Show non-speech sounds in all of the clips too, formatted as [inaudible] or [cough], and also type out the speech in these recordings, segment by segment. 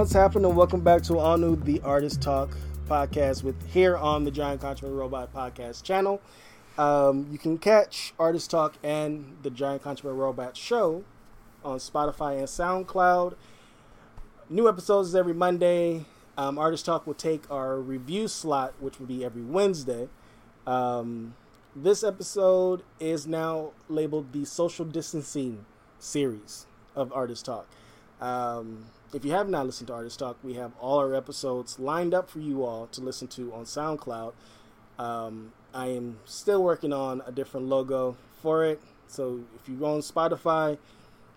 what's happening? Welcome back to new The Artist Talk podcast with here on the Giant Controversial Robot podcast channel. Um, you can catch Artist Talk and the Giant Controversial Robot show on Spotify and SoundCloud. New episodes every Monday. Um, Artist Talk will take our review slot, which will be every Wednesday. Um, this episode is now labeled the social distancing series of Artist Talk. Um, if you have not listened to Artist Talk, we have all our episodes lined up for you all to listen to on SoundCloud. Um, I am still working on a different logo for it. So if you go on Spotify,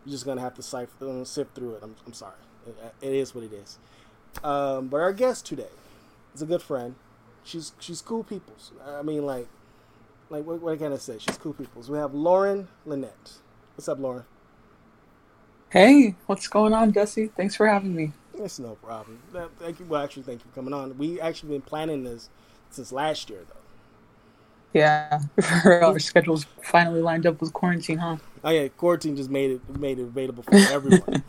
you're just going to have to sift, uh, through it. I'm, I'm sorry. It, it is what it is. Um, but our guest today is a good friend. She's she's cool people. I mean, like, like what, what can I say? She's cool people. We have Lauren Lynette. What's up, Lauren? Hey, what's going on, Jesse? Thanks for having me. It's no problem. Thank you. Well, actually, thank you for coming on. We actually been planning this since last year, though. Yeah, [laughs] our schedules finally lined up with quarantine, huh? Oh yeah, quarantine just made it made it available for everyone.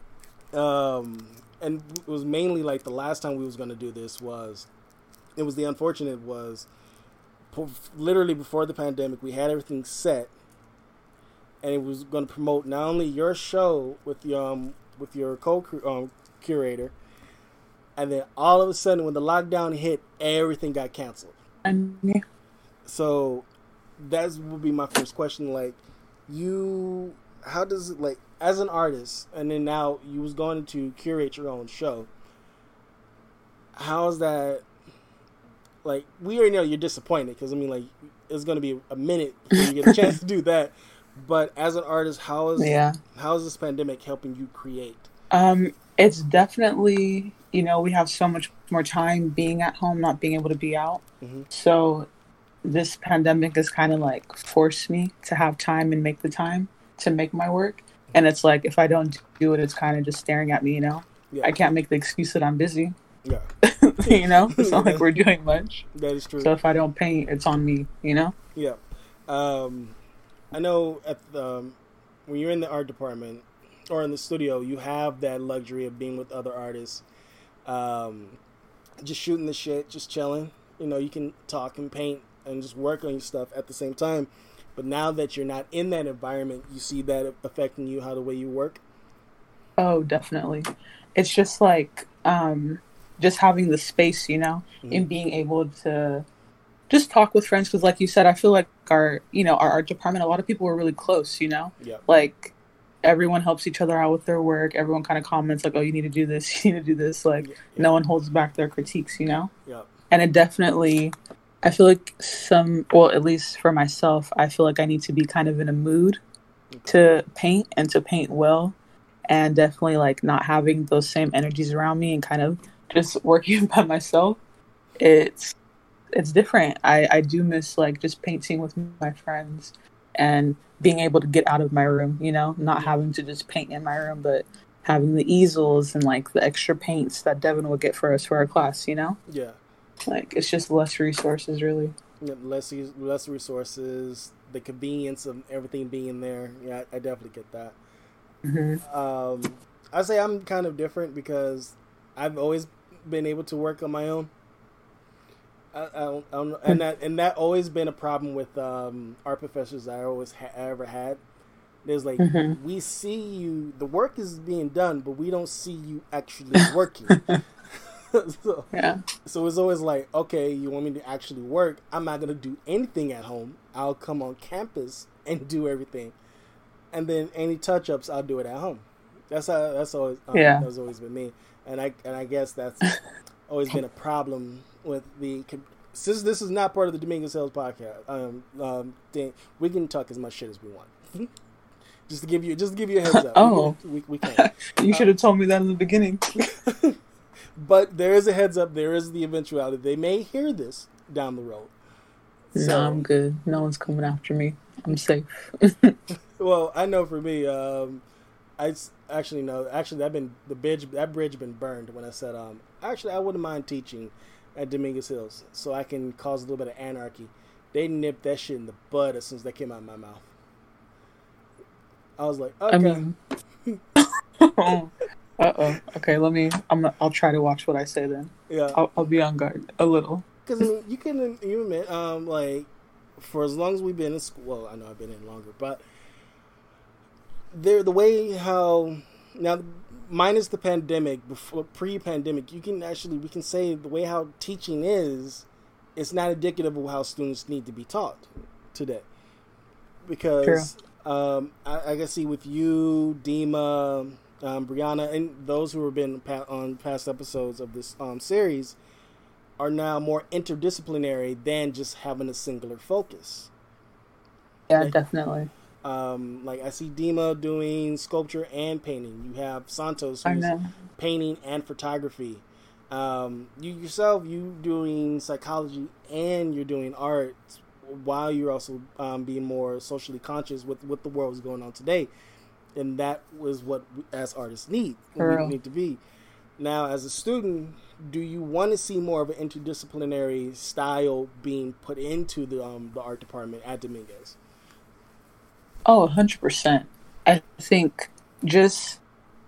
[laughs] um, and it was mainly like the last time we was going to do this was, it was the unfortunate was, literally before the pandemic, we had everything set and it was going to promote not only your show with your um, with your co um, curator, and then all of a sudden when the lockdown hit, everything got canceled. And yeah. So that would be my first question. Like, you, how does it like as an artist, and then now you was going to curate your own show. How's that? Like, we already know you're disappointed because I mean, like, it's going to be a minute before you get a chance to do that. But as an artist, how is yeah. how is this pandemic helping you create? Um, it's definitely you know we have so much more time being at home, not being able to be out. Mm-hmm. So this pandemic has kind of like forced me to have time and make the time to make my work. And it's like if I don't do it, it's kind of just staring at me. You know, yeah. I can't make the excuse that I'm busy. Yeah. [laughs] you know, [laughs] it's not like we're doing much. That is true. So if I don't paint, it's on me. You know. Yeah. Um, I know at the, um, when you're in the art department or in the studio, you have that luxury of being with other artists, um, just shooting the shit, just chilling. You know, you can talk and paint and just work on your stuff at the same time. But now that you're not in that environment, you see that affecting you how the way you work. Oh, definitely. It's just like um, just having the space, you know, mm-hmm. and being able to just talk with friends because like you said i feel like our you know our art department a lot of people were really close you know yeah. like everyone helps each other out with their work everyone kind of comments like oh you need to do this [laughs] you need to do this like yeah. no one holds back their critiques you know yeah. and it definitely i feel like some well at least for myself i feel like i need to be kind of in a mood okay. to paint and to paint well and definitely like not having those same energies around me and kind of just working [laughs] by myself it's it's different. I I do miss like just painting with my friends and being able to get out of my room. You know, not having to just paint in my room, but having the easels and like the extra paints that Devin will get for us for our class. You know. Yeah. Like it's just less resources, really. Yeah, less less resources, the convenience of everything being there. Yeah, I, I definitely get that. Mm-hmm. Um, I say I'm kind of different because I've always been able to work on my own. I, I, don't, I don't, and that and that always been a problem with um, art professors I always ha- ever had. There's like mm-hmm. we see you, the work is being done, but we don't see you actually [laughs] working. [laughs] [laughs] so, yeah. So it's always like, okay, you want me to actually work? I'm not gonna do anything at home. I'll come on campus and do everything, and then any touch ups I'll do it at home. That's how. That's always. Um, yeah. That's always been me, and I and I guess that's always been a problem with the since this is not part of the Dominguez Hills podcast. Um, um, Dan, we can talk as much shit as we want. [laughs] just to give you, just to give you a heads up. [laughs] oh, we, we, can. [laughs] you should have told me that in the beginning. but there is a heads up. There is the eventuality they may hear this down the road. So, no, I'm good. No one's coming after me. I'm safe. well, I know for me, um, I actually know. Actually, that been the bridge. That bridge been burned when I said, um, actually, I wouldn't mind teaching at Dominguez Hills, so I can cause a little bit of anarchy. They nipped that shit in the bud as soon as that came out of my mouth. I was like, okay. I mean, [laughs] Uh oh. Okay, let me. I'm. I'll try to watch what I say then. Yeah, I'll, I'll be on guard a little. because I mean, you can you admit, um, like for as long as we've been in school. Well, I know I've been in longer, but there the way how now minus the pandemic before pre-pandemic you can actually we can say the way how teaching is it's not indicative of how students need to be taught today. Because um, I, I can see with you Dima um, Brianna and those who have been pa- on past episodes of this um, series are now more interdisciplinary than just having a singular focus. Yeah, Like- definitely. Um, like I see Dima doing sculpture and painting. You have Santos who's painting and photography. Um, you yourself, you doing psychology and you're doing art while you're also um, being more socially conscious with what the world is going on today. And that was what we, as artists need. We need to be. Now, as a student, do you want to see more of an interdisciplinary style being put into the um, the art department at Dominguez? Oh, 100%. I think just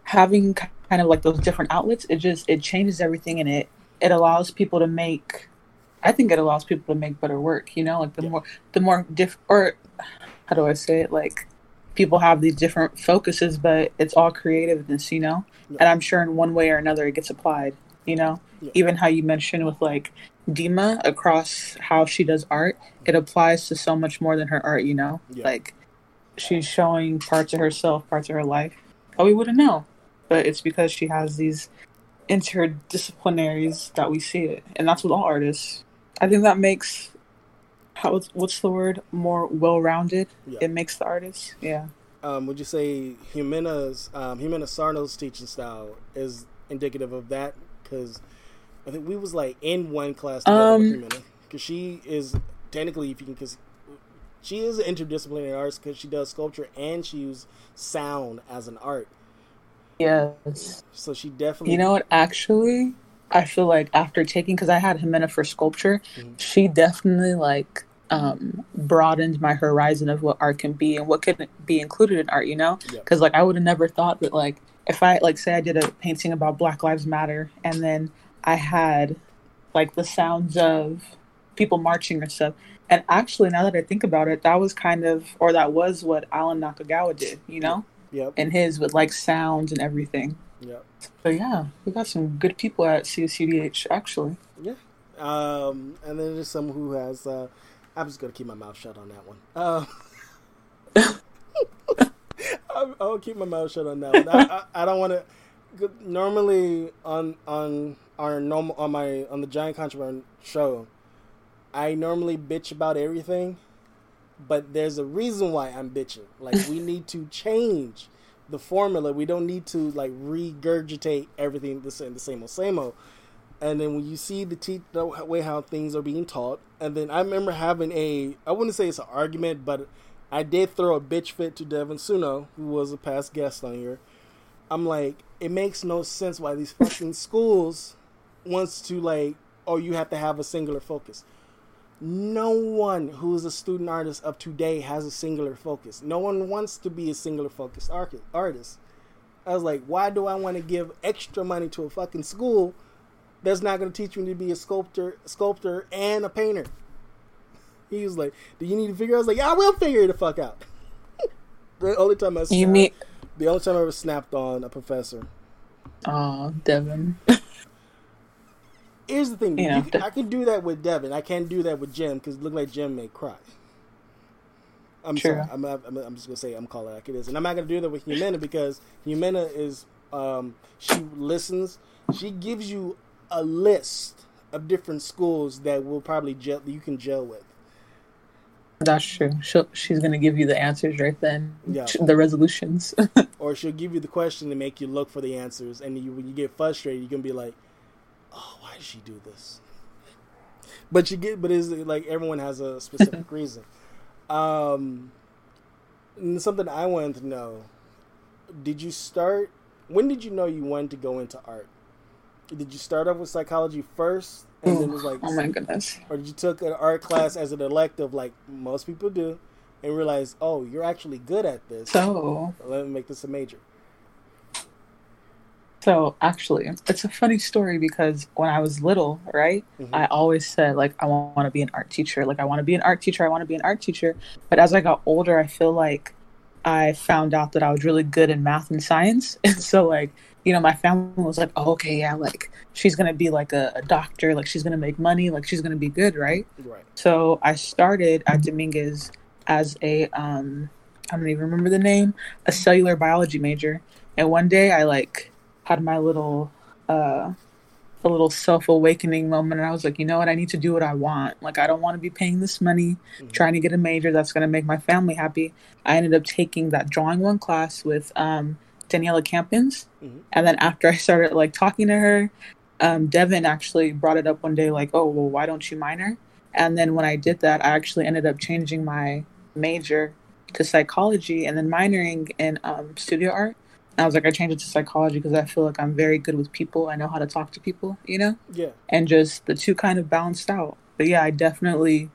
having kind of like those different outlets, it just it changes everything and it it allows people to make I think it allows people to make better work, you know? Like the Yeah. more the more diff or how do I say it? Like people have these different focuses, but it's all creativeness, you know? Yeah. And I'm sure in one way or another it gets applied, you know? Yeah. Even how you mentioned with like Dima across how she does art, it applies to so much more than her art, you know? Like she's showing parts of herself, parts of her life that we wouldn't know. But it's because she has these interdisciplinaries that we see it. And that's with all artists. I think that makes how what's the word? More well rounded. Yeah. It makes the artist. Yeah. um, would you say Jimena's um, Jimena Sarno's teaching style is indicative of that? Because I think we was like in one class together Um, because she is technically, if you can, she is an interdisciplinary artist because she does sculpture and she uses sound as an art. Yes. So she definitely, You know what? Actually, I feel like after taking, because I had Jimena for sculpture, Mhm. she definitely like um broadened my horizon of what art can be and what can be included in art. You know, Yeah. because like I would have never thought that like if I like say I did a painting about Black Lives Matter and then I had like the sounds of people marching or stuff. And actually, now that I think about it, that was kind of, or that was what Alan Nakagawa did, you know, Yep, and his with like sounds and everything. yep. But yeah, we got some good people at CSUDH actually. Yeah. Um, and then there's someone who has. Uh, I'm just gonna keep my mouth shut on that one. Uh, [laughs] I'll, I'll keep my mouth shut on that one. I, I, [laughs] I don't want to. Normally on on our normal on my on the Giant Contraband show, I normally bitch about everything, but there's a reason why I'm bitching. Like we [laughs] need to change the formula. We don't need to like regurgitate everything the same the same old same old and then when you see the, te- the way how things are being taught, and then I remember having a I wouldn't say it's an argument, but I did throw a bitch fit to Devin Suno, who was a past guest on here. I'm like, it makes no sense why these fucking schools wants to like, oh, you have to have a singular focus. No one who is a student artist of today has a singular focus. No one wants to be a singular focused artist. I was like, why do I want to give extra money to a fucking school that's not going to teach me to be a sculptor, sculptor and a painter? He was like, "Do you need to figure?" out? I was like, "Yeah, I will figure it the fuck out." [laughs] the only time I You snapped- mean, the only time I ever snapped on a professor. oh, Devin. [laughs] Here's the thing: You know, you I can do that with Devin. I can't do that with Jim because it looked like Jim may cry. I'm True. sorry. I'm, I'm, I'm just gonna say I'm calling it like it is, and I'm not gonna do that with Jimena because Jimena is um, she listens. She gives you a list of different schools that will probably gel you can gel with. That's true. She'll, she's gonna give you the answers right then. Yeah. The resolutions. [laughs] or she'll give you the question to make you look for the answers, and you, when you get frustrated, you can be like, "Oh, why did she do this?" But you get, but is like everyone has a specific [laughs] reason. Um, something I wanted to know: Did you start? When did you know you wanted to go into art? Did you start off with psychology first, and then it was like, oh my goodness. or did you took an art class as an elective, like most people do, and realize, oh, you're actually good at this? So Let me make this a major. So actually, it's a funny story because when I was little, right, Mhm. I always said like I want to be an art teacher. Like I want to be an art teacher. I want to be an art teacher. But as I got older, I feel like I found out that I was really good in math and science, [laughs] and so like you know my family was like, oh, okay, yeah, like she's gonna be like a, a doctor. Like she's gonna make money. Like she's gonna be good, right? Right. So I started at Dominguez as a um I don't even remember the name, a cellular biology major. And one day I like had my little uh a little self awakening moment and I was like, you know what, I need to do what I want. Like I don't want to be paying this money, Mhm. trying to get a major that's gonna make my family happy. I ended up taking that drawing one class with um Daniela Campins. Mhm. And then after I started like talking to her, um, Devin actually brought it up one day, like, "Oh, well, why don't you minor?" And then when I did that, I actually ended up changing my major to psychology and then minoring in um, studio art. I was like, I changed it to psychology because I feel like I'm very good with people. I know how to talk to people, you know, Yeah. and just the two kind of balanced out. But yeah, I definitely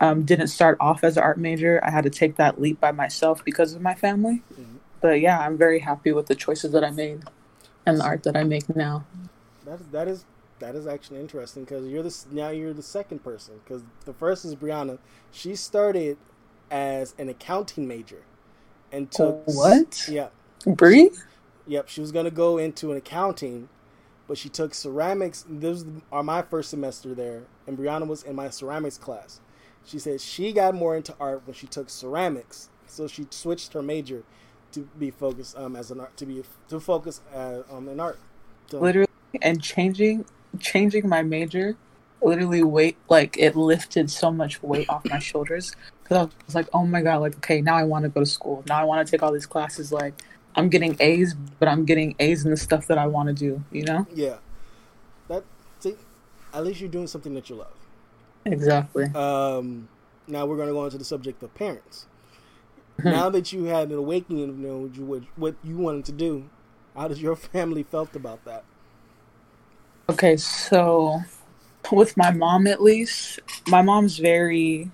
um, didn't start off as an art major. I had to take that leap by myself because of my family. Mhm. But yeah, I'm very happy with the choices that I made and the art that I make now. That is that is that is actually interesting because you're this now you're the second person because the first is Brianna. She started as an accounting major and took What? Yeah. Bree? Yep. She was gonna go into an accounting, but she took ceramics. This was are my first semester there, and Brianna was in my ceramics class. She said she got more into art when she took ceramics, so she switched her major to be focused um as an art to be to focus uh, um in art. So, literally and changing changing my major literally weight like it lifted so much weight off my shoulders because i was like oh my god like okay now i want to go to school now i want to take all these classes like i'm getting a's but i'm getting a's in the stuff that i want to do you know Yeah. That see, at least you're doing something that you love. exactly Um, now we're going to go into the subject of parents. Hmm. now that you had an awakening of you know, what you- what, what you wanted to do, how does your [laughs] family felt about that? Okay, so with my mom at least, my mom's very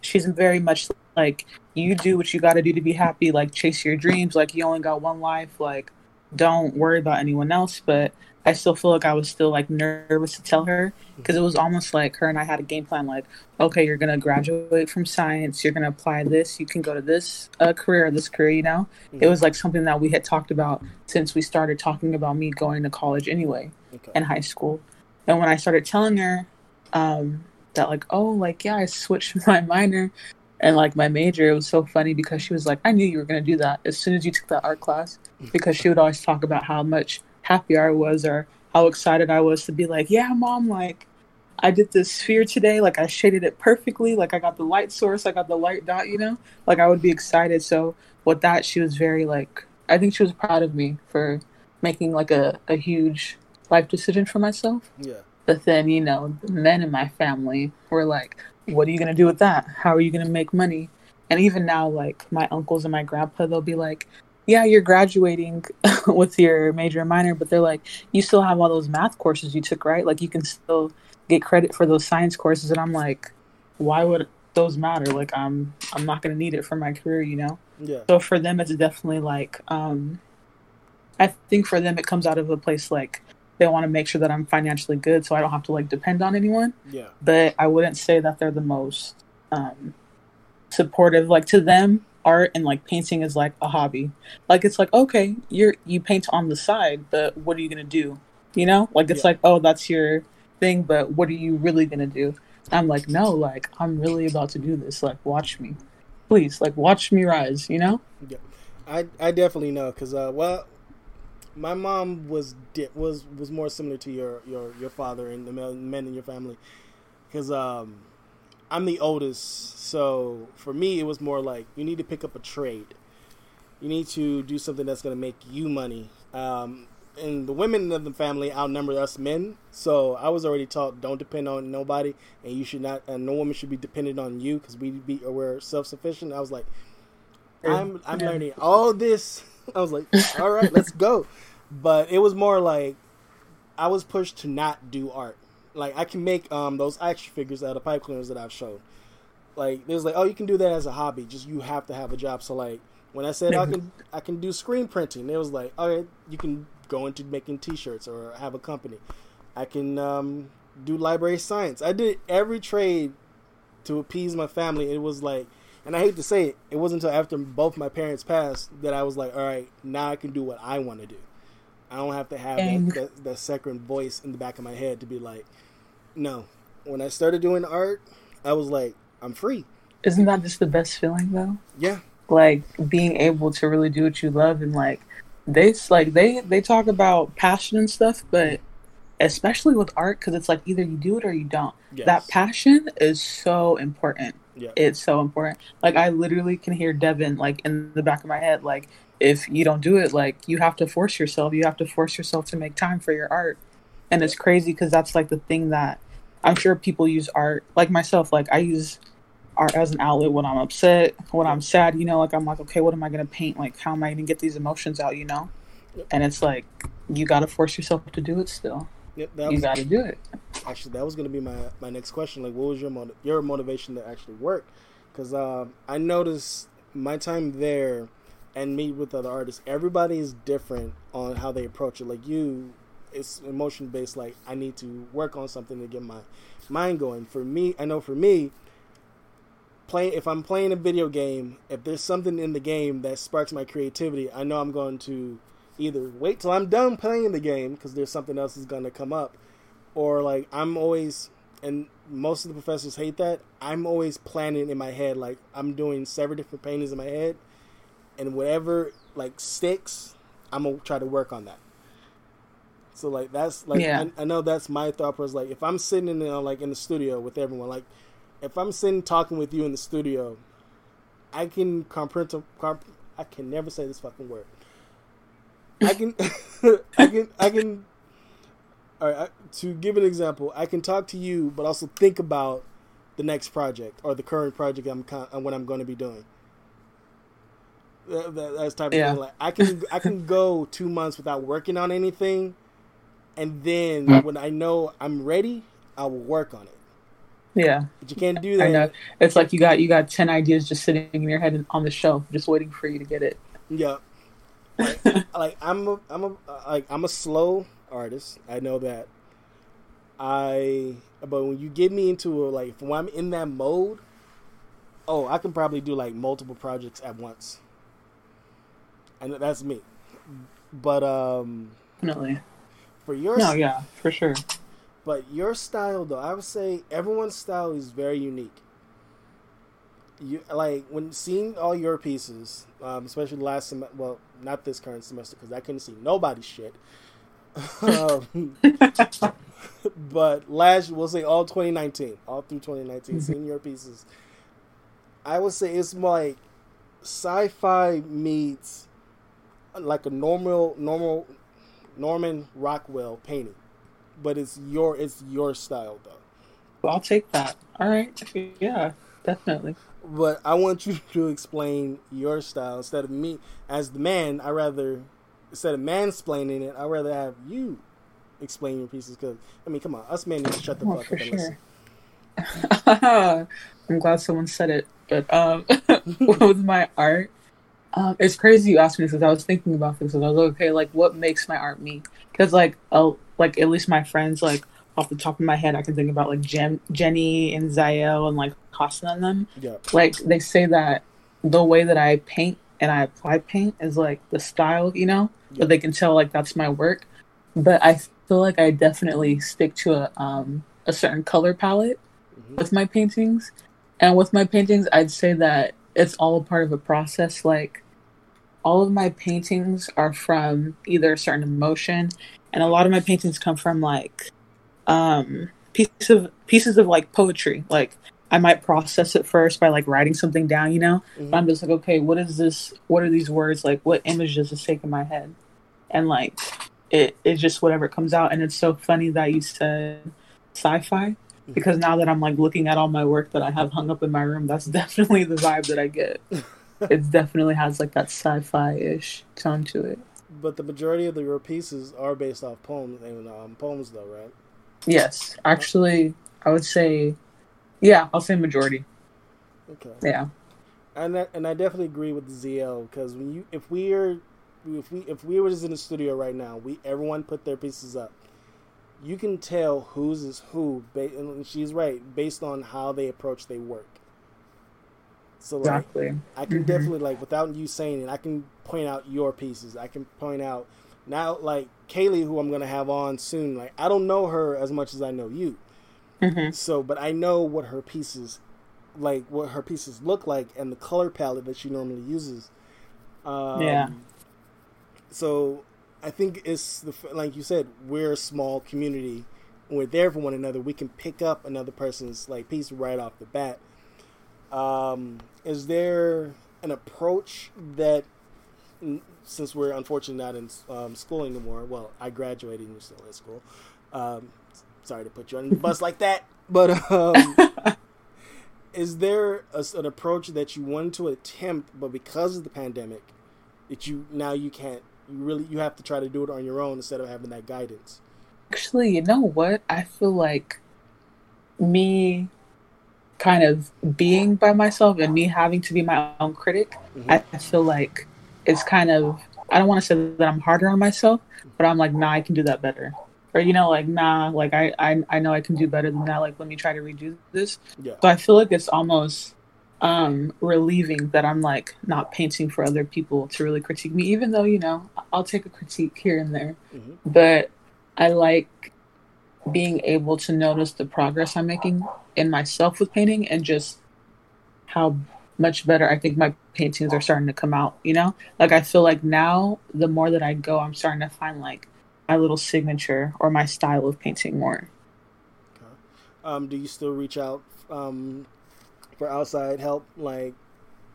she's very much like you do what you got to do to be happy, like chase your dreams, like you only got one life, like don't worry about anyone else, but I still feel like I was still like nervous to tell her because it was almost like her and I had a game plan like okay, you're going to graduate from science, you're going to apply this, you can go to this uh, career, this career, you know. It was like something that we had talked about since we started talking about me going to college anyway Okay. in high school. And when I started telling her um, that, like, oh, like, yeah, I switched [laughs] my minor and like my major, it was so funny because she was like, I knew you were going to do that as soon as you took that art class mm. because she would always talk about how much happier I was or how excited I was to be like, yeah, mom, like, I did this sphere today. Like, I shaded it perfectly. Like, I got the light source, I got the light dot, you know? Like, I would be excited. So, with that, she was very, like, I think she was proud of me for making like a, a huge life decision for myself. Yeah. But then, you know, the men in my family were like, what are you going to do with that? How are you going to make money? And even now, like my uncles and my grandpa, they'll be like, yeah, you're graduating [laughs] with your major and minor, but they're like, you still have all those math courses you took, right? Like you can still get credit for those science courses. And I'm like, why would those matter? Like I'm, I'm not going to need it for my career, you know? Yeah. So for them, it's definitely like, um, I think for them, it comes out of a place like they want to make sure that I'm financially good, so I don't have to like depend on anyone. Yeah. But I wouldn't say that they're the most um, supportive. Like to them, art and like painting is like a hobby. Like it's like okay, you're you paint on the side, but what are you gonna do? You know, like it's Yeah. like oh that's your thing, but what are you really gonna do? I'm like no, like I'm really about to do this. Like watch me, please. Like watch me rise. You know. Yeah. I I definitely know because uh well, my mom was di- was was more similar to your your your father and the men in your family because um I'm the oldest, so for me it was more like you need to pick up a trade. You need to do something that's going to make you money. Um, and the women of the family outnumber us men, so I was already taught don't depend on nobody, and you should not, and no woman should be dependent on you because we be we're self sufficient. I was like, I'm I'm [laughs] learning all this. [laughs] I was like, all right, let's go. But it was more like I was pushed to not do art. Like I can make um those action figures out of pipe cleaners that I've shown. Like it was like, oh, you can do that as a hobby. Just you have to have a job. So like when I said I can [laughs] I can do screen printing, it was like, okay, you can go into making T-shirts or have a company. I can um, do library science. I did every trade to appease my family. It was like, and I hate to say it, it wasn't until after both my parents passed that I was like, all right, now I can do what I want to do. I don't have to have that, that, that second voice in the back of my head to be like, no. When I started doing art, I was like, I'm free. Isn't that just the best feeling though? Yeah. Like being able to really do what you love and like they like they they talk about passion and stuff, but especially with art because it's like either you do it or you don't. Yes. That passion is so important. Yeah. It's so important. Like I literally can hear Devin like in the back of my head like if you don't do it like you have to force yourself. You have to force yourself to make time for your art. And it's crazy because that's like the thing that I'm sure people use art like myself like I use art as an outlet when I'm upset, when I'm sad, you know, like I'm like okay, what am I going to paint? Like how am I going to get these emotions out, you know? And it's like you got to force yourself to do it still. Yep, you got to do it. Actually, that was going to be my, my next question. Like, what was your motiv- your motivation to actually work? Because um, I noticed my time there and meet with other artists. Everybody is different on how they approach it. Like you, it's emotion based. Like I need to work on something to get my mind going. For me, I know for me, playing if I'm playing a video game, if there's something in the game that sparks my creativity, I know I'm going to either wait till I'm done playing the game because there's something else is going to come up, or like I'm always and most of the professors hate that. I'm always planning in my head like I'm doing several different paintings in my head, and whatever like sticks, I'm gonna try to work on that. So like that's like yeah. I, I, know that's my thought process. Like if I'm sitting in the, like in the studio with everyone, like if I'm sitting talking with you in the studio, I can comprehend. Comp- I can never say this fucking word. I can, [laughs] I can, I can. All right, I, to give an example, I can talk to you, but also think about the next project or the current project I'm con- what I'm going to be doing. That, that, that's type of yeah. thing. Like I can, I can go two months without working on anything, and then mm. when I know I'm ready, I will work on it. Yeah, but you can't do that. I know. It's like you got you got ten ideas just sitting in your head on the shelf, just waiting for you to get it. Yeah, like, like I'm a I'm a like I'm a slow artist. I know that. I but when you get me into a, like when I'm in that mode, oh, I can probably do like multiple projects at once, and that's me. But um, definitely for your no, yeah, for sure. But your style, though, I would say everyone's style is very unique you like when seeing all your pieces, um, especially the last semester. Well, not this current semester because I couldn't see nobody's shit. um, [laughs] but last, we'll say all 2019, all through 2019, mm-hmm. seeing your pieces, I would say it's more like sci-fi meets like a normal, normal Norman Rockwell painting, but it's your it's your style though. Well, I'll take that. All right, yeah, definitely but I want you [laughs] to explain your style instead of me as the man. I rather instead of mansplaining it, I rather have you explain your pieces. Because I mean, come on, us men need to shut the oh, fuck up sure. [laughs] I'm glad someone said it. But um, [laughs] with my art, um, it's crazy you asked me this because I was thinking about this. Because I was like, okay, like what makes my art me? Because like, oh, like at least my friends like off the top of my head, I can think about like Jen, Jenny and Zael and like Hassan and them. Yeah. Like they say that the way that I paint and I apply paint is like the style, you know, yeah. but they can tell like that's my work. But I feel like I definitely stick to a um a certain color palette mm-hmm. with my paintings. And with my paintings, I'd say that it's all a part of a process. Like all of my paintings are from either a certain emotion, and a lot of my paintings come from like um pieces of pieces of like poetry. Like I might process it first by like writing something down, you know. Mm-hmm. I'm just like, okay, what is this? What are these words? Like, what image does this take in my head? And like, it it's just whatever comes out. And it's so funny that you said sci-fi mm-hmm. because now that I'm like looking at all my work that I have hung up in my room, that's [laughs] definitely the vibe that I get. [laughs] it definitely has like that sci-fi ish tone to it. But the majority of the, your pieces are based off poems and um, poems, though, right? Yes, actually, I would say, yeah, I'll say majority. Okay. Yeah. And that, and I definitely agree with ZL because when you if we are if we if we were just in the studio right now, we everyone put their pieces up. You can tell whose is who, and she's right, based on how they approach their work. So like, exactly. I can mm-hmm. definitely like without you saying it, I can point out your pieces. I can point out now like Kaylee, who I'm gonna have on soon. Like I don't know her as much as I know you, mm-hmm. so but I know what her pieces, like what her pieces look like, and the color palette that she normally uses. Um, yeah. So I think it's the like you said, we're a small community. We're there for one another. We can pick up another person's like piece right off the bat. Um, is there an approach that, since we're unfortunately not in um, school anymore, well, I graduated and you're still in school. Um, sorry to put you on the bus like that, but um, [laughs] is there a, an approach that you wanted to attempt, but because of the pandemic, that you now you can't, you really you have to try to do it on your own instead of having that guidance? Actually, you know what? I feel like me kind of being by myself and me having to be my own critic, mm-hmm. I, feel like it's kind of I don't want to say that I'm harder on myself, but I'm like, nah, I can do that better. Or you know, like nah, like I I, I know I can do better than that. Like let me try to redo this. Yeah. So I feel like it's almost um relieving that I'm like not painting for other people to really critique me, even though, you know, I'll take a critique here and there. Mm-hmm. But I like being able to notice the progress I'm making in myself with painting and just how much better I think my paintings are starting to come out, you know? Like I feel like now the more that I go, I'm starting to find like my little signature or my style of painting more. Okay. Um, do you still reach out um, for outside help? Like,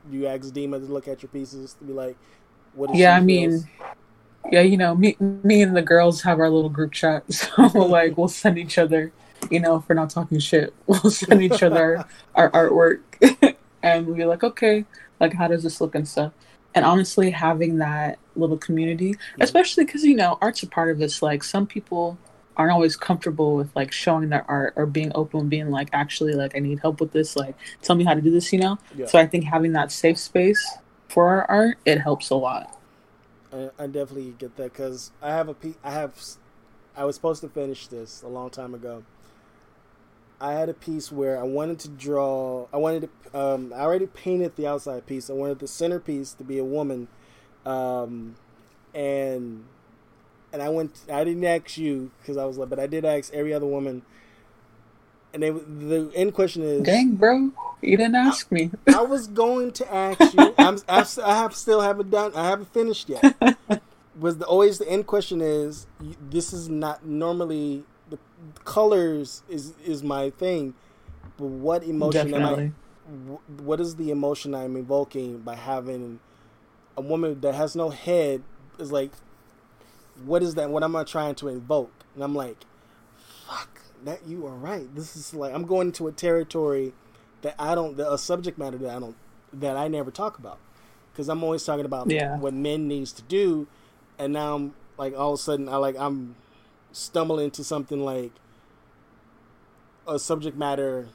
you ask Dima to look at your pieces to be like, what? yeah, I mean, yeah, you know, me, me and the girls have our little group chat, [laughs] so like we'll send each other, you know, if we're not talking shit, [laughs] we'll send each other [laughs] our artwork, and we'll be like, okay, like how does this look and stuff. And honestly, having that little community, especially because you know, art's a part of this. Like some people aren't always comfortable with like showing their art or being open, being like, actually, like I need help with this. Like, tell me how to do this. You know. Yeah. So I think having that safe space for our art, it helps a lot. I, I definitely get that because I have a pe- I have I was supposed to finish this a long time ago. I had a piece where I wanted to draw. I wanted to. Um, I already painted the outside piece. I wanted the centerpiece to be a woman, um, and and I went. I didn't ask you because I was like, but I did ask every other woman. And they, the end question is, "Dang, bro, you didn't ask me." [laughs] I was going to ask you. I'm, [laughs] I, I have still haven't done. I haven't finished yet. [laughs] was the always the end question is this is not normally colors is is my thing, but what emotion Definitely. am I? What is the emotion I'm evoking by having a woman that has no head? Is like, what is that? What am I trying to invoke? And I'm like, fuck that you are right. This is like I'm going into a territory that I don't, a subject matter that I don't, that I never talk about, because I'm always talking about yeah. what men needs to do, and now I'm like all of a sudden I like I'm stumbling into something like a subject matter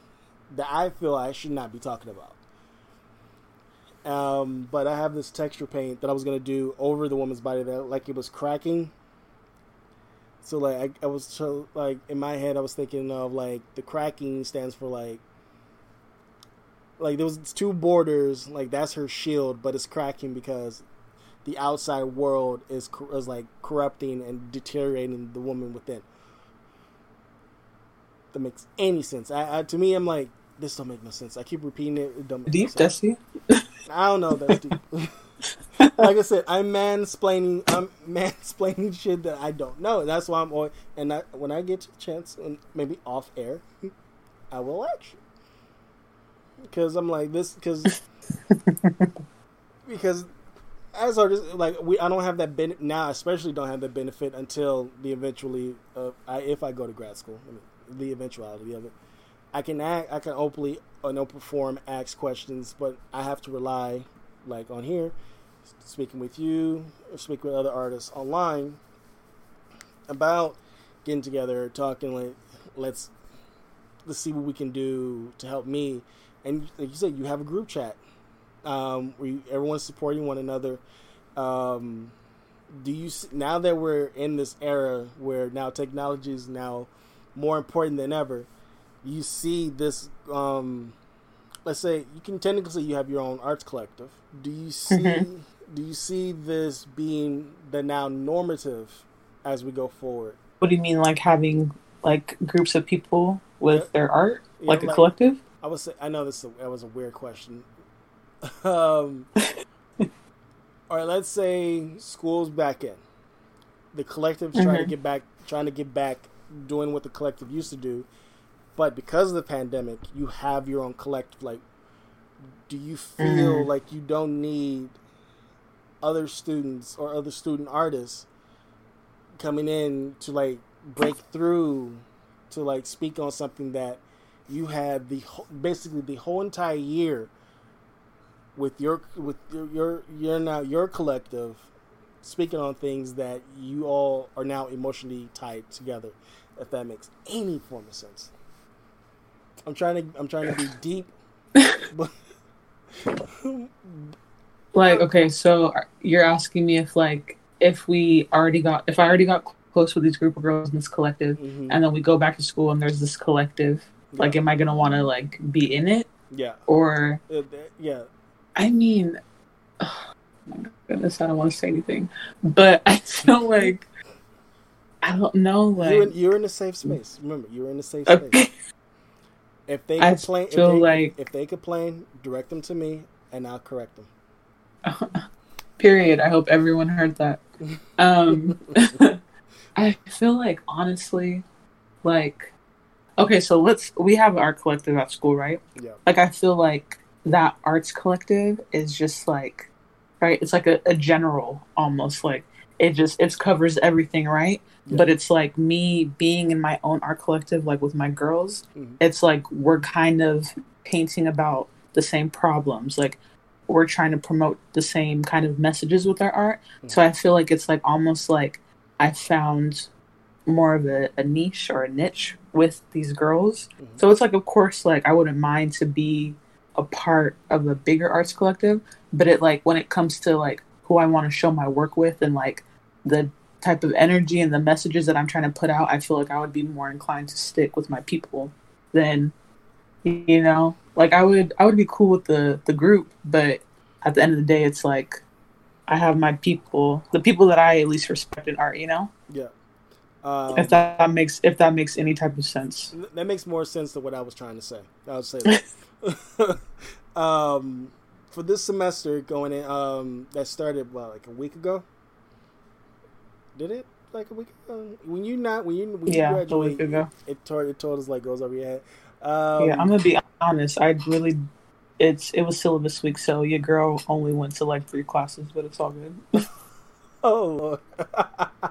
that I feel I should not be talking about. Um, but I have this texture paint that I was gonna do over the woman's body that like it was cracking so like I, I was so like in my head I was thinking of like the cracking stands for like like there was two borders like that's her shield but it's cracking because the outside world is is like corrupting and deteriorating the woman within. That makes any sense. I, I to me I'm like this don't make no sense. I keep repeating it. It don't make deep, no. I don't know. That's deep. [laughs] like I said, I'm mansplaining. I'm mansplaining shit that I don't know. That's why I'm always, and I, when I get a chance, and maybe off air, I will you because I'm like this [laughs] because because as artists, like we, I don't have that benefit now. Especially don't have that benefit until the eventually, uh, I, if I go to grad school, the eventuality of it. I can act, I can openly, an open form, ask questions, but I have to rely, like on here, speaking with you, or speaking with other artists online about getting together, talking like let's let's see what we can do to help me. And like you said, you have a group chat um, you, everyone's supporting one another. Um, do you now that we're in this era where now technology is now more important than ever? You see this. Um, let's say you can technically say you have your own arts collective. Do you [laughs] see? Do you see this being the now normative as we go forward? What do you mean, like having like groups of people with Yeah. their art, Yeah, like a collective? I say I know this that was a weird question. Um, all right, let's say school's back in. The collective's trying to Mhm. get back, trying to get back, doing what the collective used to do, but because of the pandemic, you have your own collective. Like, do you feel Mhm. like you don't need other students or other student artists coming in to like break through to like speak on something that you had the basically the whole entire year with your with your your, your now your collective speaking on things that you all are now emotionally tied together if that makes any form of sense i'm trying to i'm trying to be [laughs] deep but [laughs] Like, okay, so you're asking me if like if we already got if I already got close with these group of girls in this collective, Mhm. and then we go back to school and there's this collective. Like, am I gonna want to like be in it yeah or? Uh, yeah I mean, oh my goodness, I don't want to say anything, but I feel [laughs] like I don't know. you're in, Like, you're in a safe space remember you're in a safe space okay, if they complain if they, like- if they complain direct them to me and i'll correct them [laughs] period. I hope everyone heard that. [laughs] Um, I feel like honestly, like, okay, so let's we have our collective at school, right? yeah Like, I feel like that arts collective is just like, right? It's like a, a general almost like it just it covers everything, right? Yeah. But it's like me being in my own art collective, like with my girls. Mhm. It's like we're kind of painting about the same problems, like we're trying to promote the same kind of messages with our art. So I feel like it's like almost like I found more of a, a niche or a niche with these girls. Mhm. So it's like, of course, like I wouldn't mind to be a part of a bigger arts collective, but it like when it comes to like who I want to show my work with and like the type of energy and the messages that I'm trying to put out, I feel like I would be more inclined to stick with my people than you know? Like i would i would be cool with the the group but at the end of the day it's like i have my people the people that i at least respect in art you know? Yeah. Um, if that makes if that makes any type of sense. That makes more sense than what i was trying to say. I'll say that [laughs] [laughs] um, for this semester going in um, that started well like a week ago did it like a week ago when you not when you when you yeah a week ago it told it told us like goes over your head um, yeah i'm gonna be honest i really it's it was syllabus week so your girl only went to like three classes but it's all good [laughs] Oh Lord. [laughs]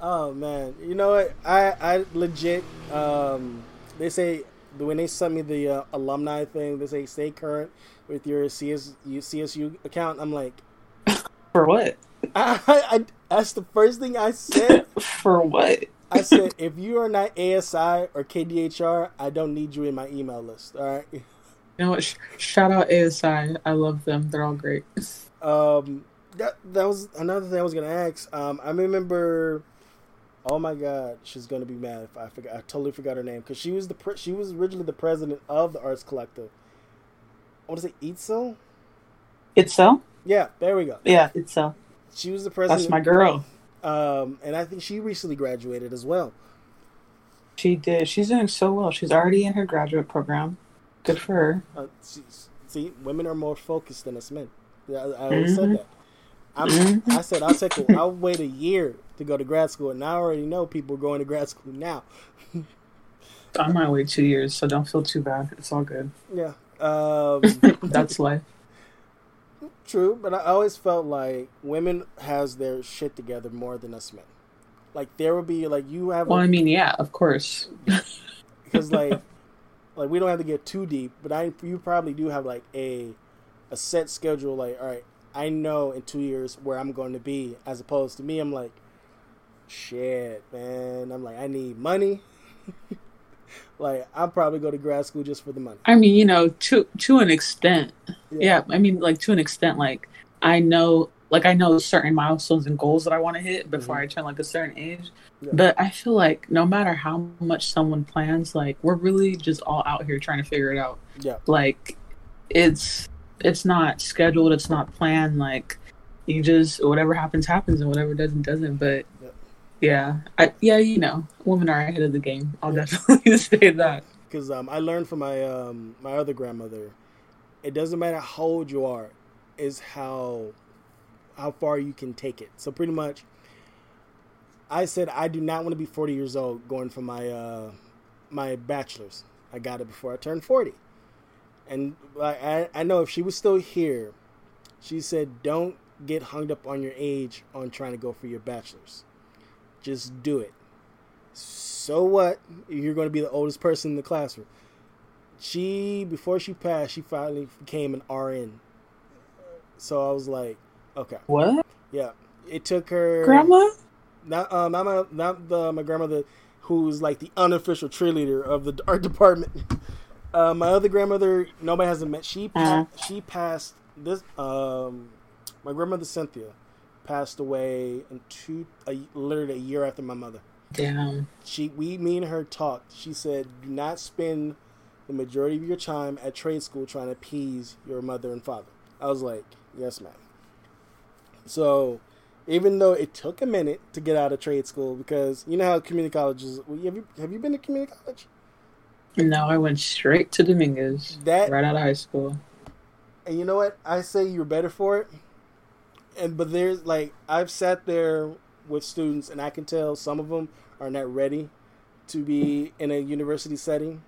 oh man. You know what? I I legit um they say when they sent me the uh, alumni thing, they say stay current with your CS, CSU account. I'm like, [laughs] for what I, I that's the first thing I said. [laughs] for what I said if you are not ASI or KDHR, I don't need you in my email list. All right. [laughs] you know what shout out asi i love them they're all great Um, that that was another thing I was gonna ask. Um, I remember. Oh my God, she's gonna be mad if I forgot. I totally forgot her name because she was the pre- she was originally the president of the Arts Collective. I want to say Itzel. it's so Yeah, there we go. yeah it's so She was the president. that's my girl Um, and I think she recently graduated as well. She did. She's doing so well. She's already in her graduate program. Good for her. Uh, see, see, women are more focused than us men. Yeah, I, I always said Mhm. that. I'm, Mhm. I said I'll take. A, I'll wait a year to go to grad school, and I already know people are going to grad school now. I might wait two years, so don't feel too bad. It's all good. Yeah. Um, [laughs] That's life. True, but I always felt like women has their shit together more than us men. Like there would be like you have Well, I a, mean, yeah, of course. [laughs] because like [laughs] like we don't have to get too deep, but I you probably do have like a a set schedule. Like all right, I know in two years where I'm going to be, as opposed to me, I'm like, shit, man. I'm like I need money. [laughs] like I'll probably go to grad school just for the money. I mean, you know, to to an extent. Yeah. I mean, like to an extent, like I know like I know certain milestones and goals that I want to hit before Mhm. I turn like a certain age. Yeah. But I feel like no matter how much someone plans, like we're really just all out here trying to figure it out. Yeah. Like it's it's not scheduled, it's not planned. Like you just whatever happens happens and whatever doesn't doesn't. But Yeah. yeah, I yeah you know women are ahead of the game. I'll definitely [laughs] say that. because um, I learned from my um, my other grandmother. It doesn't matter how old you are, is how how far you can take it. So pretty much, I said I do not want to be forty years old going for my uh, my bachelor's. I got it before I turned forty, and I I know if she was still here, she said don't get hung up on your age on trying to go for your bachelor's. Just do it so what? You're going to be the oldest person in the classroom. She, before she passed, she finally became an RN. So I was like, okay, What, yeah. It took her grandma? not um not my not the my grandmother who's like the unofficial cheerleader of the [laughs] art department. Uh, my other grandmother, nobody hasn't met. She pa- she passed this. Um, my grandmother Cynthia passed away in two, a, literally a year after my mother Damn. she we me and her talked she said do not spend the majority of your time at trade school trying to appease your mother and father i was like yes ma'am so even though it took a minute to get out of trade school because you know how community colleges have you have you been to community college No, I went straight to Dominguez that right out of high school. and you know what i say you're better for it and but there's like i've sat there with students and i can tell some of them are not ready to be in a university setting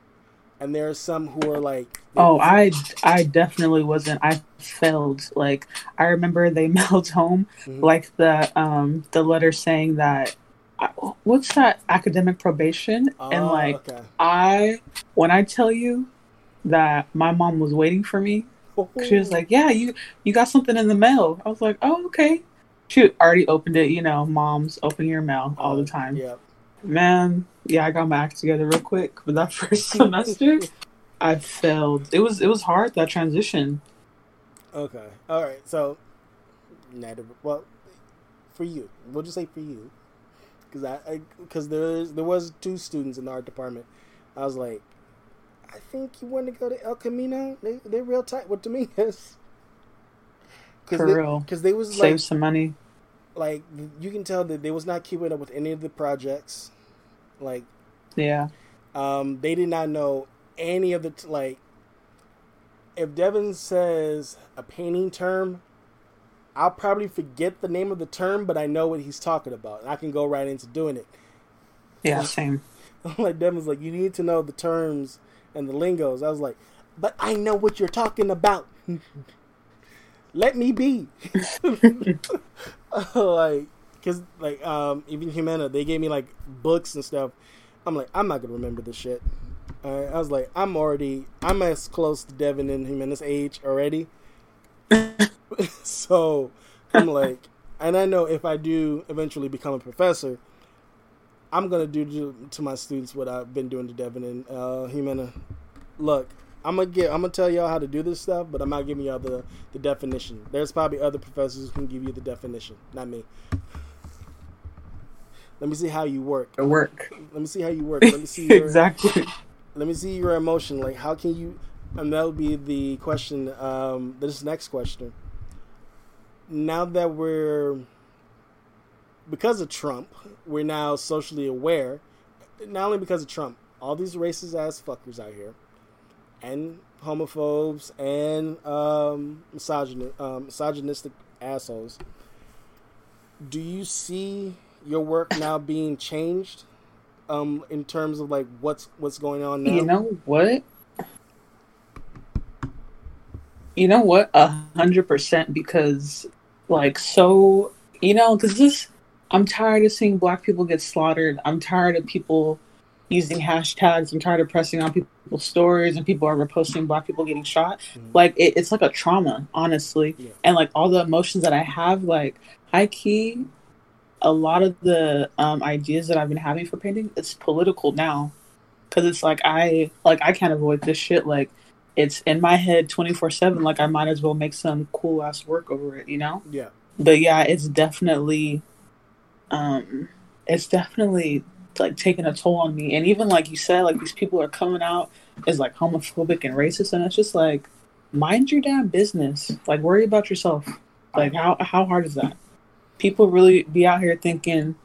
and there are some who are like Oh, I I definitely wasn't. I failed. Like I remember they [laughs] mailed home Mhm. like the um the letter saying that what's that academic probation and Oh, like okay. I when I tell you that my mom was waiting for me, she was like, "Yeah, you you got something in the mail." I was like, "Oh, okay." She already opened it. You know, moms open your mail oh, all the time. yeah Man, yeah, I got my act together real quick. But that [laughs] first semester, I failed. It was it was hard that transition. okay all right so well for you we'll just say for you because i because there's there was two students in the art department i was like i think you want to go to el camino they, they're real tight with dominguez [laughs] For they, real. because they was Save like some money. like you can tell that they was not keeping up with any of the projects like Yeah. um they did not know any of the t- like if devin says a painting term i'll probably forget the name of the term but i know what he's talking about and i can go right into doing it. Yeah, same. [laughs] like devin's like you need to know the terms and the lingos. I was like but i know what you're talking about. [laughs] Let me be. [laughs] Like because like um even Jimena they gave me like books and stuff. I'm like i'm not gonna remember this shit. Alright, i was like i'm already i'm as close to devin and Jimena's age already [laughs] so i'm like and i know if i do eventually become a professor i'm gonna do to, to my students what i've been doing to devin and uh Jimena look I'm gonna get. I'm gonna tell y'all how to do this stuff, but I'm not giving y'all the the definition. There's probably other professors who can give you the definition, not me. Let me see how you work. At work. Let me see how you work. Let me see [laughs] your, exactly. Let me see your emotion. Like, how can you? And that would be the question. Um, this next question. Now that we're because of Trump, we're now socially aware. Not only because of Trump, all these racist ass fuckers out here, and homophobes and um, um, misogynistic assholes. Do you see your work now being changed? Um, in terms of like what's what's going on now. You know what? You know what? A hundred percent because like so you know, because this I'm tired of seeing black people get slaughtered. I'm tired of people using hashtags. I'm tired of pressing on people's stories and people are reposting black people getting shot. Mhm. Like it, it's like a trauma, honestly. Yeah. And like all the emotions that I have, like high key, a lot of the um, ideas that I've been having for painting, it's political now. Cause it's like I like I can't avoid this shit. Like it's in my head twenty four seven. Like I might as well make some cool ass work over it, you know. Yeah, but yeah, it's definitely, um, it's definitely like taking a toll on me. And even like you said, like these people are coming out as like homophobic and racist, and it's just like, mind your damn business. Like, worry about yourself. Like, how how hard is that? People really be out here thinking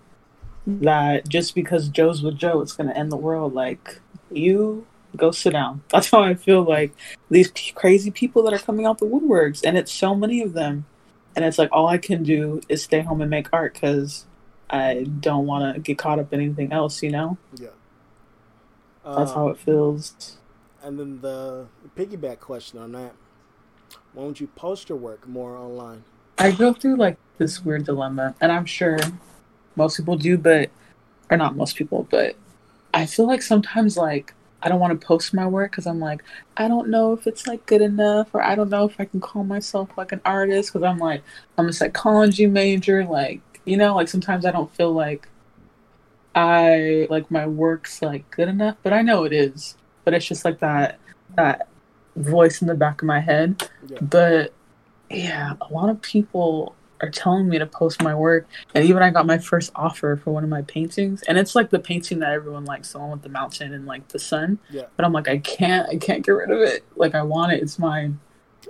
that just because Joe's with Joe, it's gonna end the world. Like, you go sit down. [laughs] That's how I feel like these p- crazy people that are coming out the woodworks, and it's so many of them. And it's like all I can do is stay home and make art because I don't want to get caught up in anything else, you know? Yeah. That's how Um, it feels. And then the piggyback question on that: Why don't you post your work more online? I go through like this weird dilemma, and I'm sure most people do, but or not most people, but I feel like sometimes like I don't want to post my work because I'm like I don't know if it's like good enough, or I don't know if I can call myself like an artist because I'm like I'm a psychology major, like you know, like sometimes I don't feel like I like my work's like good enough, but I know it is, but it's just like that that voice in the back of my head Yeah. but yeah, a lot of people are telling me to post my work, and even I got my first offer for one of my paintings, and it's like the painting that everyone likes, the one with the mountain and like the sun. Yeah. But I'm like, I can't, I can't get rid of it. Like I want it, it's mine.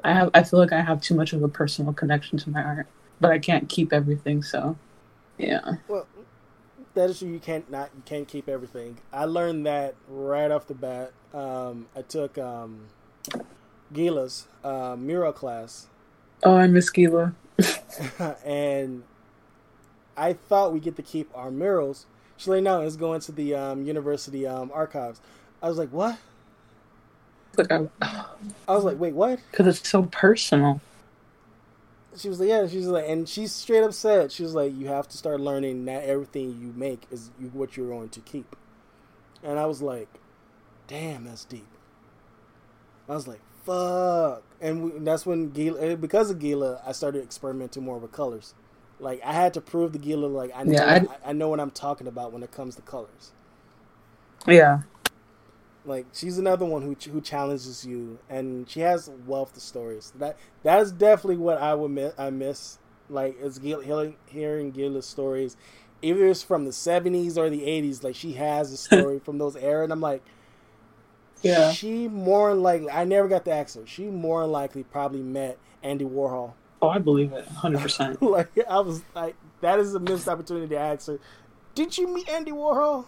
I have, I feel like I have too much of a personal connection to my art, but I can't keep everything. So, yeah, Well, that is true. You can't not you can't keep everything. I learned that right off the bat. Um, I took um, Gila's uh, mural class, oh, I miss Gila. [laughs] and I thought we get to keep our murals. She's like, no, it's going to the um, university um, archives. I was like, what? Like I, I was like, wait, what? because it's so personal. She was like, yeah. She was like, and she straight up said, she was like, you have to start learning that everything you make is what you're going to keep. And I was like, damn, that's deep. I was like, fuck. And, we, and that's when Gila, eh, because of Gila, I started experimenting more with colors. Like I had to prove to Gila, like I know, Yeah, I, I know what I'm talking about when it comes to colors. Yeah, Like she's another one who who challenges you, and she has wealth of stories. That that is definitely what I would miss. I miss like is Gila, hearing hearing Gila's stories, either it's from the seventies or the eighties. Like she has a story [laughs] from those era, and I'm like, Yeah. She more likely. I never got to ask her. She more likely probably met Andy Warhol. oh, I believe it, hundred percent. [laughs] like I was like, that is a missed opportunity to ask her. Did you meet Andy Warhol?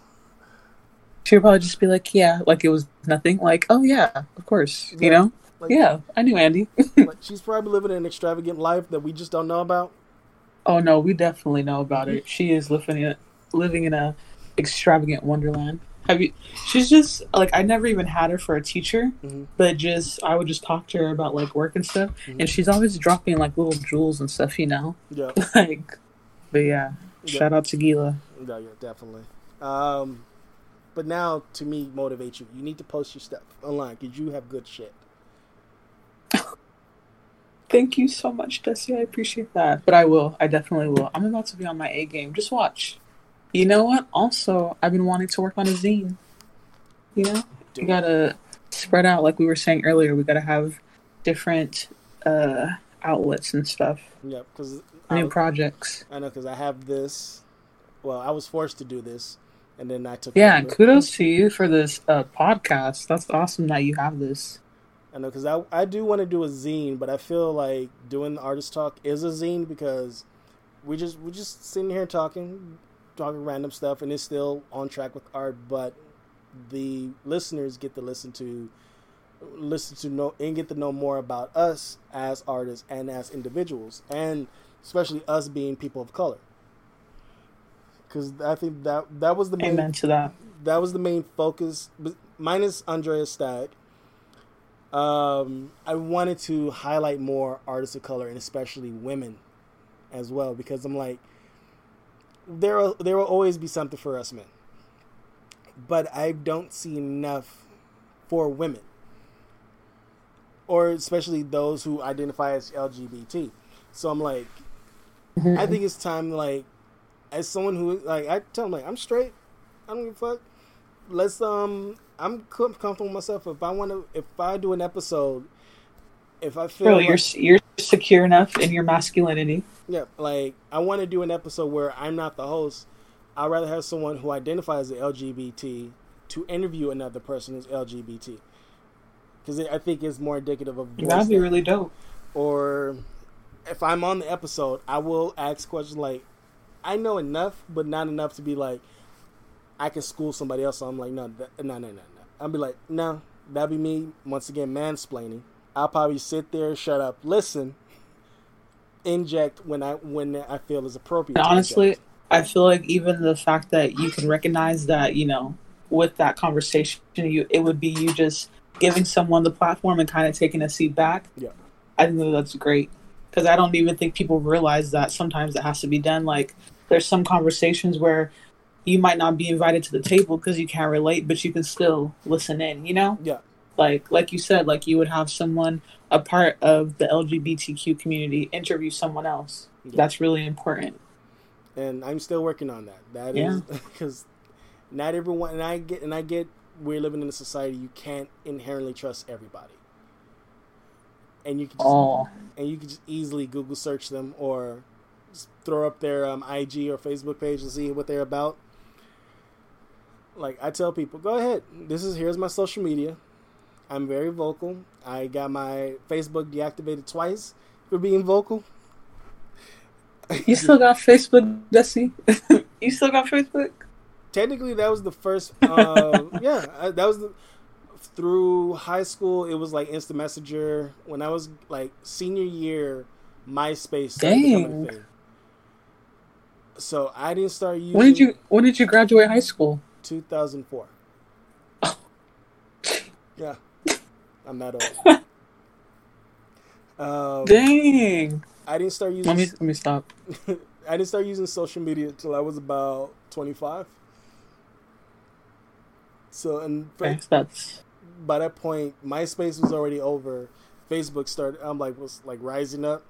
She would probably just be like, yeah, like it was nothing. Like, oh yeah, of course, Yeah. you know. Like, Yeah, I knew Andy. [laughs] like, she's probably living an extravagant life that we just don't know about. Oh no, we definitely know about it. She is living in living in a extravagant wonderland. Have you? She's just like I never even had her for a teacher, Mhm. but just I would just talk to her about like work and stuff, Mhm. and she's always dropping like little jewels and stuff, you know. [laughs] Yeah, like, but yeah, Yeah. shout out to Gila. yeah, yeah, definitely. Um, but now to me, motivate you. You need to post your stuff online because you have good shit. [laughs] Thank you so much, Desi. I appreciate that. But I will. I definitely will. I'm about to be on my A game. Just watch. You know what? Also, I've been wanting to work on a zine. You know, we gotta spread out, like we were saying earlier. We gotta have different uh, outlets and stuff, Yeah, because new projects. I know because I have this. Well, I was forced to do this, and then I took. Yeah, kudos to you for this uh, podcast. That's awesome that you have this. I know because I I do want to do a zine, but I feel like doing the artist talk is a zine because we just we just sitting here talking, talking random stuff, and it's still on track with art, but the listeners get to listen to listen to know and get to know more about us as artists and as individuals, and especially us being people of color. Because I think that that was the main Amen to that. that was the main focus minus andrea stagg um, i wanted to highlight more artists of color and especially women as well because i'm like there will, there will always be something for us men but i don't see enough for women or especially those who identify as lgbt so i'm like I think it's time, like, as someone who, like, I tell them, like, I'm straight. I don't give a fuck. Let's, um, I'm comfortable with myself. If I want to, if I do an episode, if I feel, Bro, like, you're you're secure enough in your masculinity. Yeah, like I want to do an episode where I'm not the host. I'd rather have someone who identifies as LGBT to interview another person who's LGBT, because I think it's more indicative of that'd be really dope. Or if I'm on the episode, I will ask questions like, I know enough, but not enough to be like, I can school somebody else. So I'm like, no, that, no, no, no, no. I'll be like, no, that'd be me once again mansplaining. I'll probably sit there, shut up, listen, inject when I when I feel is appropriate. Honestly, I feel like even the fact that you can recognize that, you know, with that conversation, you it would be you just giving someone the platform and kind of taking a seat back. Yeah, I think that that's great because I don't even think people realize that sometimes it has to be done. Like there's some conversations where you might not be invited to the table because you can't relate, but you can still listen in. You know? Yeah. Like like you said, like you would have someone a part of the LGBTQ community interview someone else. Yeah. That's really important. And I'm still working on that. That yeah. [laughs] is because not everyone and I get and I get we're living in a society you can't inherently trust everybody. And you can just, oh. and you can just easily Google search them or throw up their um, IG or Facebook page to see what they're about. Like I tell people, go ahead. This is here's my social media. I'm very vocal. I got my Facebook deactivated twice for being vocal. You still got Facebook, Desi? [laughs] you still got Facebook? Technically, that was the first. Uh, [laughs] yeah, that was the through high school. It was like Instant Messenger. When I was like senior year, MySpace Dang. thing. So I didn't start using. When did you When did you graduate high school? Two thousand four. yeah. I'm not old. [laughs] um, Dang. I didn't start using. Let me let me stop. [laughs] I didn't start using social media until I was about 25. So and okay, that's by that point, MySpace was already over. Facebook started. I'm like was like rising up.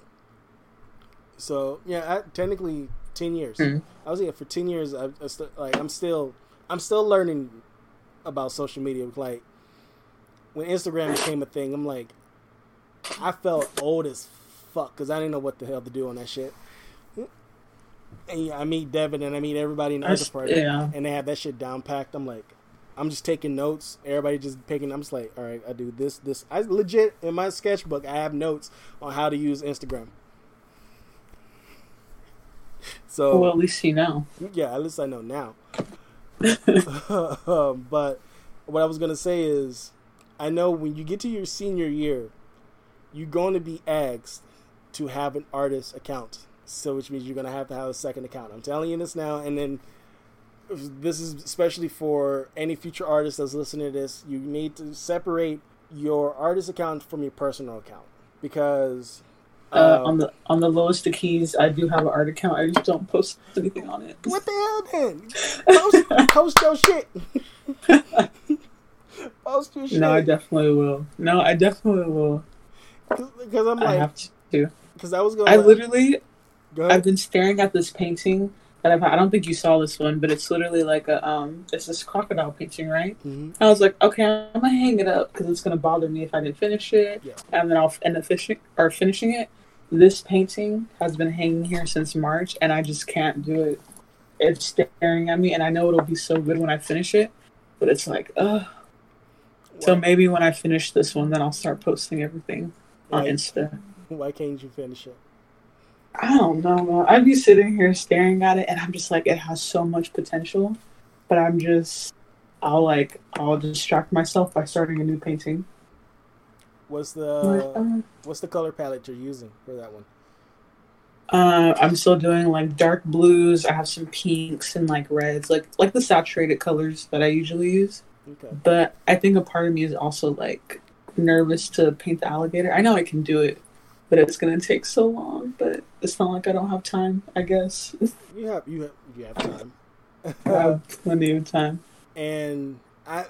So yeah, I, technically ten years. Mm-hmm. I was here for ten years. I, I st- like I'm still I'm still learning about social media. Like when Instagram became a thing, I'm like, I felt old as fuck because I didn't know what the hell to do on that shit. And yeah, I meet Devin and I meet everybody in the other part, yeah. and they have that shit down packed. I'm like, I'm just taking notes. Everybody just picking. I'm just like, all right, I do this, this. I legit in my sketchbook, I have notes on how to use Instagram. So, well, at least you know. Yeah, at least I know now. [laughs] [laughs] um, but what I was gonna say is, I know when you get to your senior year, you're going to be asked to have an artist account. So, which means you're going to have to have a second account. I'm telling you this now, and then this is especially for any future artist that's listening to this. You need to separate your artist account from your personal account because uh, on the on the lowest of keys, I do have an art account. I just don't post anything on it. What the hell, then? [laughs] Post, post your shit. [laughs] Post your shit. No, I definitely will. No, I definitely will. Because I'm like, I have to. Because I was going. I literally, I've been staring at this painting that I've. I don't think you saw this one, but it's literally like a um. It's this crocodile painting, right? Mm-hmm. I was like, okay, I'm gonna hang it up because it's gonna bother me if I didn't finish it, yeah. and then I'll end up finishing or finishing it. This painting has been hanging here since March, and I just can't do it. It's staring at me, and I know it'll be so good when I finish it, but it's like, ugh. So maybe when I finish this one, then I'll start posting everything on why, Insta. Why can't you finish it? I don't know. I'd be sitting here staring at it, and I'm just like, it has so much potential, but I'm just, I'll like, I'll distract myself by starting a new painting. What's the uh, what's the color palette you're using for that one? Uh, I'm still doing like dark blues. I have some pinks and like reds, like like the saturated colors that I usually use. Okay. But I think a part of me is also like nervous to paint the alligator. I know I can do it, but it's gonna take so long. But it's not like I don't have time. I guess. [laughs] You have you have you have time. I have plenty of time. And I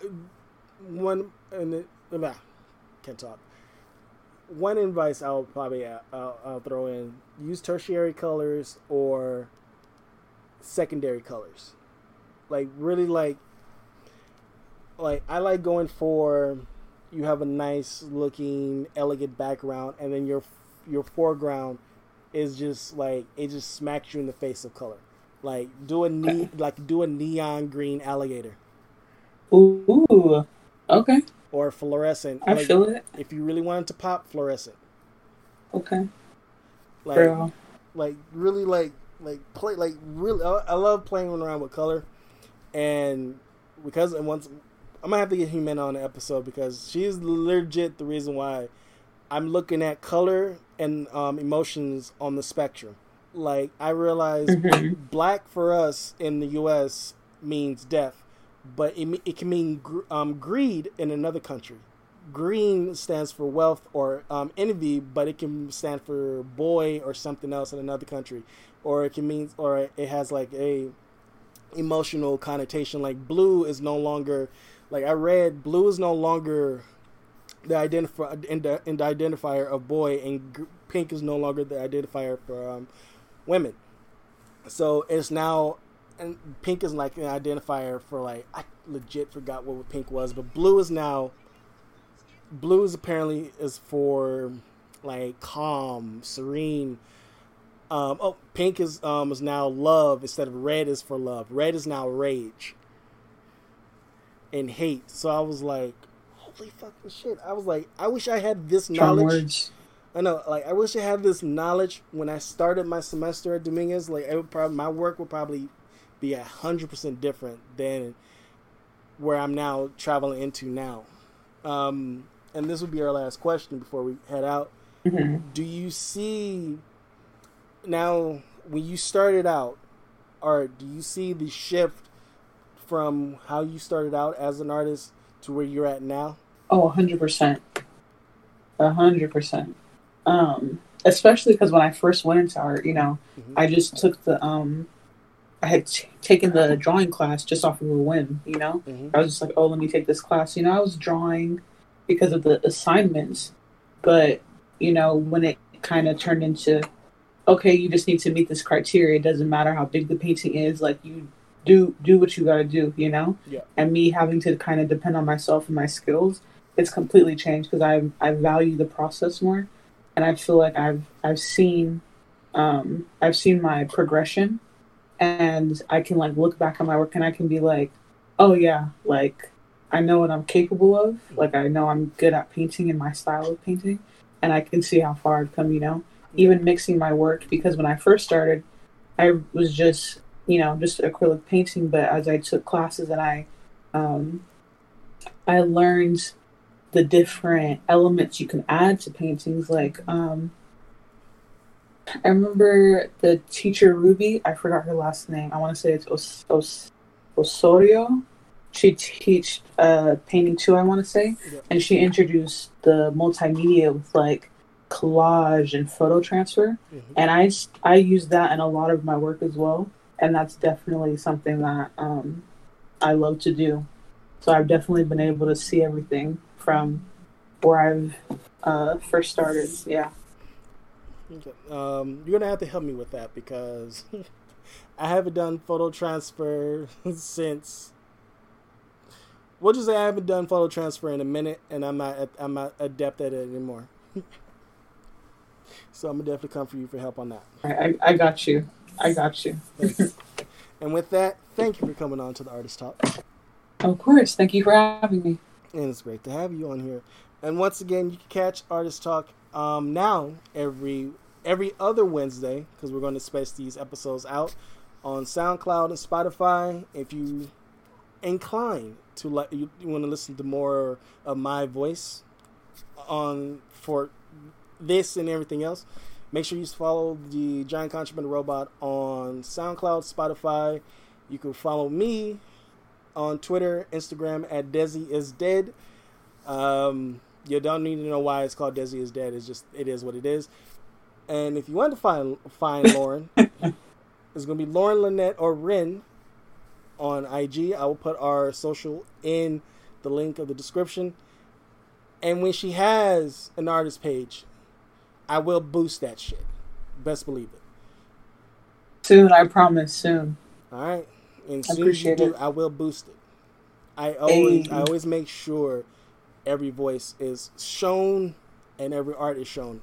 one and it, nah, can't talk. One advice I'll probably uh, I'll, I'll throw in: use tertiary colors or secondary colors. Like really, like like I like going for you have a nice looking elegant background and then your your foreground is just like it just smacks you in the face of color. Like do a ne- like do a neon green alligator. Ooh, okay. Or fluorescent. I like, feel it. If you really wanted to pop fluorescent, Okay. like Girl. like really like like play like really. I, I love playing around with color, and because and once I'm gonna have to get Jimena on the episode because she's legit the reason why I'm looking at color and um, emotions on the spectrum. Like I realize [laughs] black for us in the U.S. means death, but it, it can mean gr- um, greed in another country. Green stands for wealth or um, envy, but it can stand for boy or something else in another country, or it can mean or it has like a emotional connotation. Like blue is no longer like I read blue is no longer the identify in the, identifier of boy, and pink is no longer the identifier for um, women. So it's now, and pink is like an identifier for like I legit forgot what pink was, but blue is now. Blue is apparently is for like calm, serene. Um, oh, pink is um is now love instead of red is for love. Red is now rage and hate. So I was like, holy fucking shit! I was like, I wish I had this Strong knowledge. words. I know, like I wish I had this knowledge when I started my semester at Dominguez. Like, it would probably my work would probably be a hundred percent different than where I'm now traveling into now. Um, and this would be our last question before we head out. Mhm. Do you see now when you started out, or do you see the shift from how you started out as an artist to where you're at now? Oh, 100%. A 100%. Um, especially because when I first went into art, you know, Mhm. I just took the, um, I had t- taken the drawing class just off of a whim, you know? Mhm. I was just like, oh, let me take this class. You know, I was drawing because of the assignments, but, you know, when it kind of turned into, okay, you just need to meet this criteria, it doesn't matter how big the painting is, like, you do do what you got to do, you know? Yeah. And me having to kind of depend on myself and my skills, it's completely changed because I I value the process more, and I feel like I've I've seen um, I've seen my progression, and I can like look back on my work and I can be like, oh yeah, like I know what I'm capable of, like I know I'm good at painting and my style of painting, and I can see how far I've come, you know. Even mixing my work because when I first started, I was just you know just acrylic painting, but as I took classes and I um, I learned the different elements you can add to paintings. Like, um, I remember the teacher Ruby. I forgot her last name. I want to say it's Os- Os- Osorio. She teach uh, painting too. I want to say, and she introduced the multimedia with like collage and photo transfer Mhm. and I use that in a lot of my work as well, and that's definitely something that um, I love to do. So I've definitely been able to see everything from where I've uh, first started. Yeah, Okay. Um, you're gonna have to help me with that because [laughs] I haven't done photo transfer [laughs] since. We'll just say I haven't done photo transfer in a minute, and I'm not I'm not adept at it anymore. [laughs] so I'm gonna definitely come for you for help on that. I, I, I got you. I got you. [laughs] And with that, thank you for coming on to the Artist Talk, Of course. Thank you for having me. and it's great to have you on here. And once again, you can catch Artist Talk um, now every every other Wednesday because we're going to space these episodes out on SoundCloud and Spotify. If you incline to like, you, you want to listen to more of my voice on for this and everything else. Make sure you follow the Giant Contraband Robot on SoundCloud, Spotify. You can follow me on Twitter, Instagram at Desi is dead. Um, you don't need to know why it's called Desi is dead. It's just it is what it is. And if you want to find find [laughs] Lauren, it's gonna be Lauren Lynette or Rin on IG. I will put our social in the link of the description. And when she has an artist page, I will boost that shit. Best believe it. Soon, I promise. Soon. All right. And I soon as you appreciate do, it. I will boost it. I always Hey. I always make sure every voice is shown and every art is shown.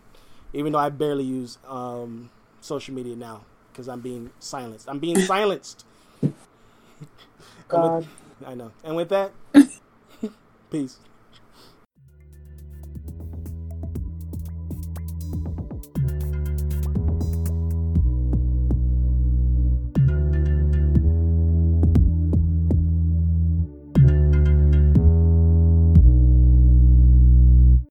Even though I barely use um social media now because I'm being silenced. I'm being [laughs] silenced. God. I know. And with that, [laughs] peace.